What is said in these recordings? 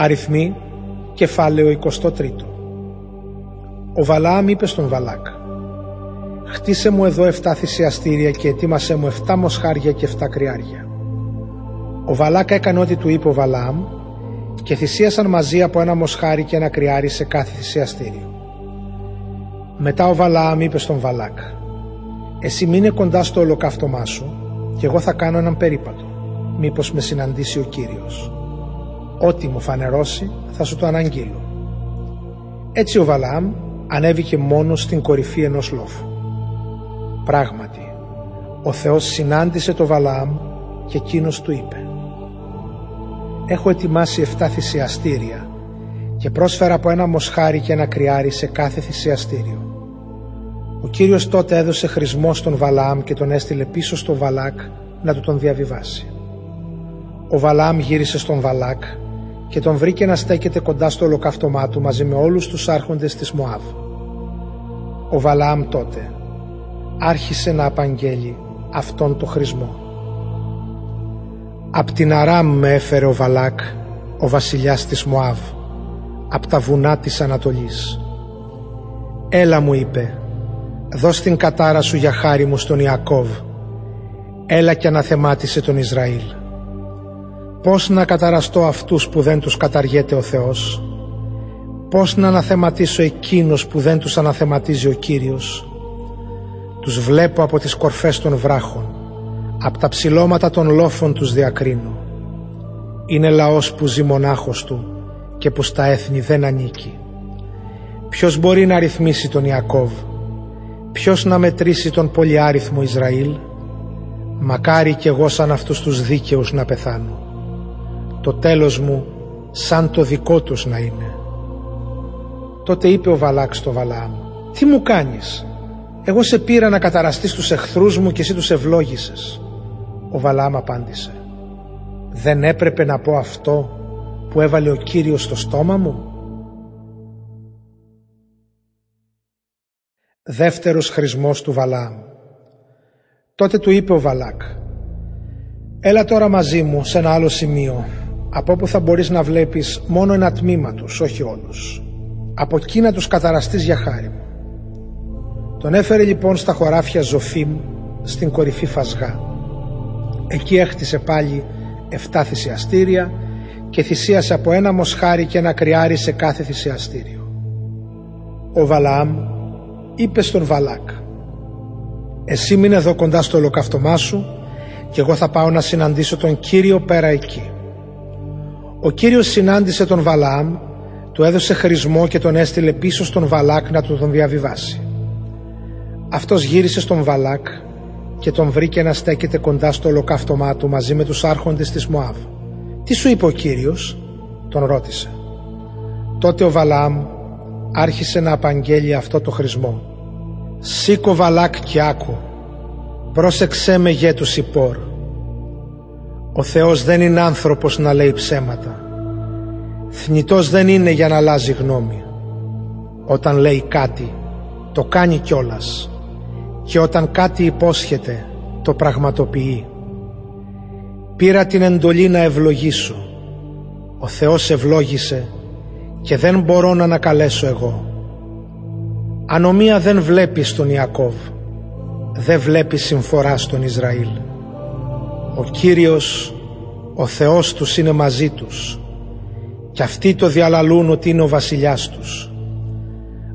Αριθμοί, κεφάλαιο 23. Ο Βαλάαμ είπε στον Βαλάκ «Χτίσε μου εδώ 7 θυσιαστήρια και ετοίμασέ μου 7 μοσχάρια και 7 κρυάρια». Ο Βαλάκ έκανε ό,τι του είπε ο Βαλάαμ και θυσίασαν μαζί από ένα μοσχάρι και ένα κρυάρι σε κάθε θυσιαστήριο. Μετά ο Βαλάαμ είπε στον Βαλάκ «Εσύ μείνε κοντά στο ολοκαύτωμά σου και εγώ θα κάνω έναν περίπατο, μήπως με συναντήσει ο Κύριος. Ό,τι μου φανερώσει θα σου το αναγγείλω». Έτσι ο Βαλάαμ ανέβηκε μόνος στην κορυφή ενός λόφου. Πράγματι, ο Θεός συνάντησε το Βαλάαμ και εκείνος του είπε «Έχω ετοιμάσει 7 θυσιαστήρια και πρόσφερα από ένα μοσχάρι και ένα κρυάρι σε κάθε θυσιαστήριο. Ο Κύριος τότε έδωσε χρησμό στον Βαλάμ και τον έστειλε πίσω στο Βαλάκ να του τον διαβιβάσει. Ο Βαλάμ γύρισε στον Βαλάκ και τον βρήκε να στέκεται κοντά στο ολοκαύτωμά του μαζί με όλους τους άρχοντες της Μωάβ. Ο Βαλάμ τότε άρχισε να απαγγέλει αυτόν το χρησμό. Απ' την Αράμ με έφερε ο Βαλάκ, ο βασιλιάς της Μωάβ, απ' τα βουνά της Ανατολής. «Έλα» μου είπε, «δώσ' την κατάρα σου για χάρη μου στον Ιακώβ, έλα και αναθεμάτισε τον Ισραήλ». Πώς να καταραστώ αυτούς που δεν τους καταργέται ο Θεός, πώς να αναθεματίσω εκείνους που δεν τους αναθεματίζει ο Κύριος; Τους βλέπω από τις κορφές των βράχων, από τα ψηλώματα των λόφων τους διακρίνω. Είναι λαός που ζει μονάχος του και που στα έθνη δεν ανήκει. Ποιος μπορεί να ρυθμίσει τον Ιακώβ, ποιος να μετρήσει τον πολυάριθμο Ισραήλ; Μακάρι κι εγώ σαν αυτούς τους δίκαιους να πεθάνω. Το τέλος μου σαν το δικό τους να είναι. Τότε είπε ο Βαλάκ στο Βαλάμ «Τι μου κάνεις, εγώ σε πήρα να καταραστείς τους εχθρούς μου και εσύ τους ευλόγησες». Ο Βαλάμ απάντησε «Δεν έπρεπε να πω αυτό που έβαλε ο Κύριος στο στόμα μου» Δεύτερος χρησμός του Βαλάμ Τότε του είπε ο Βαλάκ «Έλα τώρα μαζί μου σε ένα άλλο σημείο από όπου θα μπορείς να βλέπεις μόνο ένα τμήμα τους, όχι όλους. Από εκεί να τους καταραστείς για χάρη μου. Τον έφερε λοιπόν στα χωράφια Ζοφίμ, στην κορυφή Φασγά. Εκεί έχτισε πάλι 7 θυσιαστήρια και θυσίασε από ένα μοσχάρι και ένα κρυάρι σε κάθε θυσιαστήριο. Ο Βαλαάμ είπε στον Βαλάκ «Εσύ μείνε εδώ κοντά στο ολοκαυτωμά σου και εγώ θα πάω να συναντήσω τον Κύριο πέρα εκεί». Ο Κύριος συνάντησε τον Βαλάμ, του έδωσε χρησμό και τον έστειλε πίσω στον Βαλάκ να του τον διαβιβάσει. Αυτός γύρισε στον Βαλάκ και τον βρήκε να στέκεται κοντά στο ολοκαύτωμά του μαζί με τους άρχοντες της Μωάβ. «Τι σου είπε ο Κύριος» τον ρώτησε. Τότε ο Βαλάμ άρχισε να απαγγέλει αυτό το χρησμό. «Σήκω Βαλάκ και άκου, πρόσεξέ με γέτους υπόρ, ο Θεός δεν είναι άνθρωπος να λέει ψέματα. Θνητός δεν είναι για να αλλάζει γνώμη. Όταν λέει κάτι, το κάνει κιόλας. Και όταν κάτι υπόσχεται, το πραγματοποιεί. Πήρα την εντολή να ευλογήσω. Ο Θεός ευλόγησε και δεν μπορώ να ανακαλέσω εγώ. Ανομία δεν βλέπει στον Ιακώβ. Δεν βλέπει συμφορά στον Ισραήλ. Ο Κύριος, ο Θεός τους είναι μαζί τους και αυτοί το διαλαλούν ότι είναι ο βασιλιάς τους.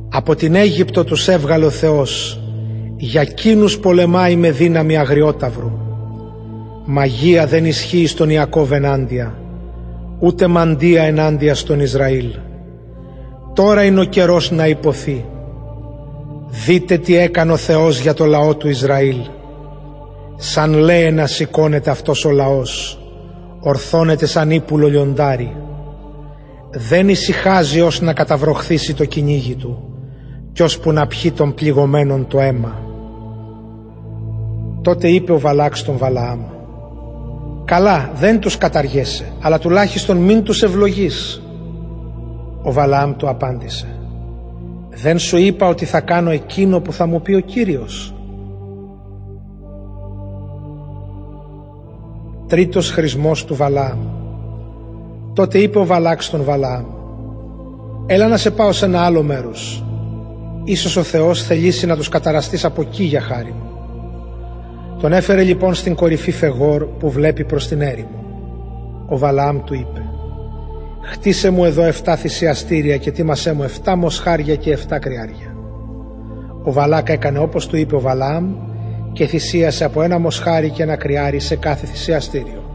Από την Αίγυπτο τους έβγαλε ο Θεός, για κίνους πολεμάει με δύναμη αγριόταυρου. Μαγεία δεν ισχύει στον Ιακώβ ενάντια, ούτε μαντία ενάντια στον Ισραήλ. Τώρα είναι ο καιρός να υποθεί. Δείτε τι έκανε ο Θεός για το λαό του Ισραήλ Σαν λέει να σηκώνεται αυτός ο λαός, ορθώνεται σαν ύπουλο λιοντάρι. Δεν ησυχάζει ως να καταβροχθήσει το κυνήγι του κι που να πιει τον πληγωμένον το αίμα. Τότε είπε ο Βαλάκ στον Βαλαάμ «Καλά, δεν τους καταργέσαι, αλλά τουλάχιστον μην τους ευλογείς». Ο Βαλαάμ του απάντησε «Δεν σου είπα ότι θα κάνω εκείνο που θα μου πει ο Κύριος» Τρίτος χρησμός του Βαλάμ Τότε είπε ο Βαλάκ στον Βαλάμ «Έλα να σε πάω σε ένα άλλο μέρος. Ίσως ο Θεός θελήσει να τους καταραστείς από εκεί για χάρη μου». Τον έφερε λοιπόν στην κορυφή Φεγόρ που βλέπει προς την έρημο. Ο Βαλάμ του είπε «Χτίσε μου εδώ 7 θυσιαστήρια και τίμασέ μου 7 μοσχάρια και 7 κρυάρια». Ο Βαλάκ έκανε όπως του είπε ο Βαλάμ και θυσίασε από ένα μοσχάρι και ένα κρυάρι σε κάθε θυσιαστήριο.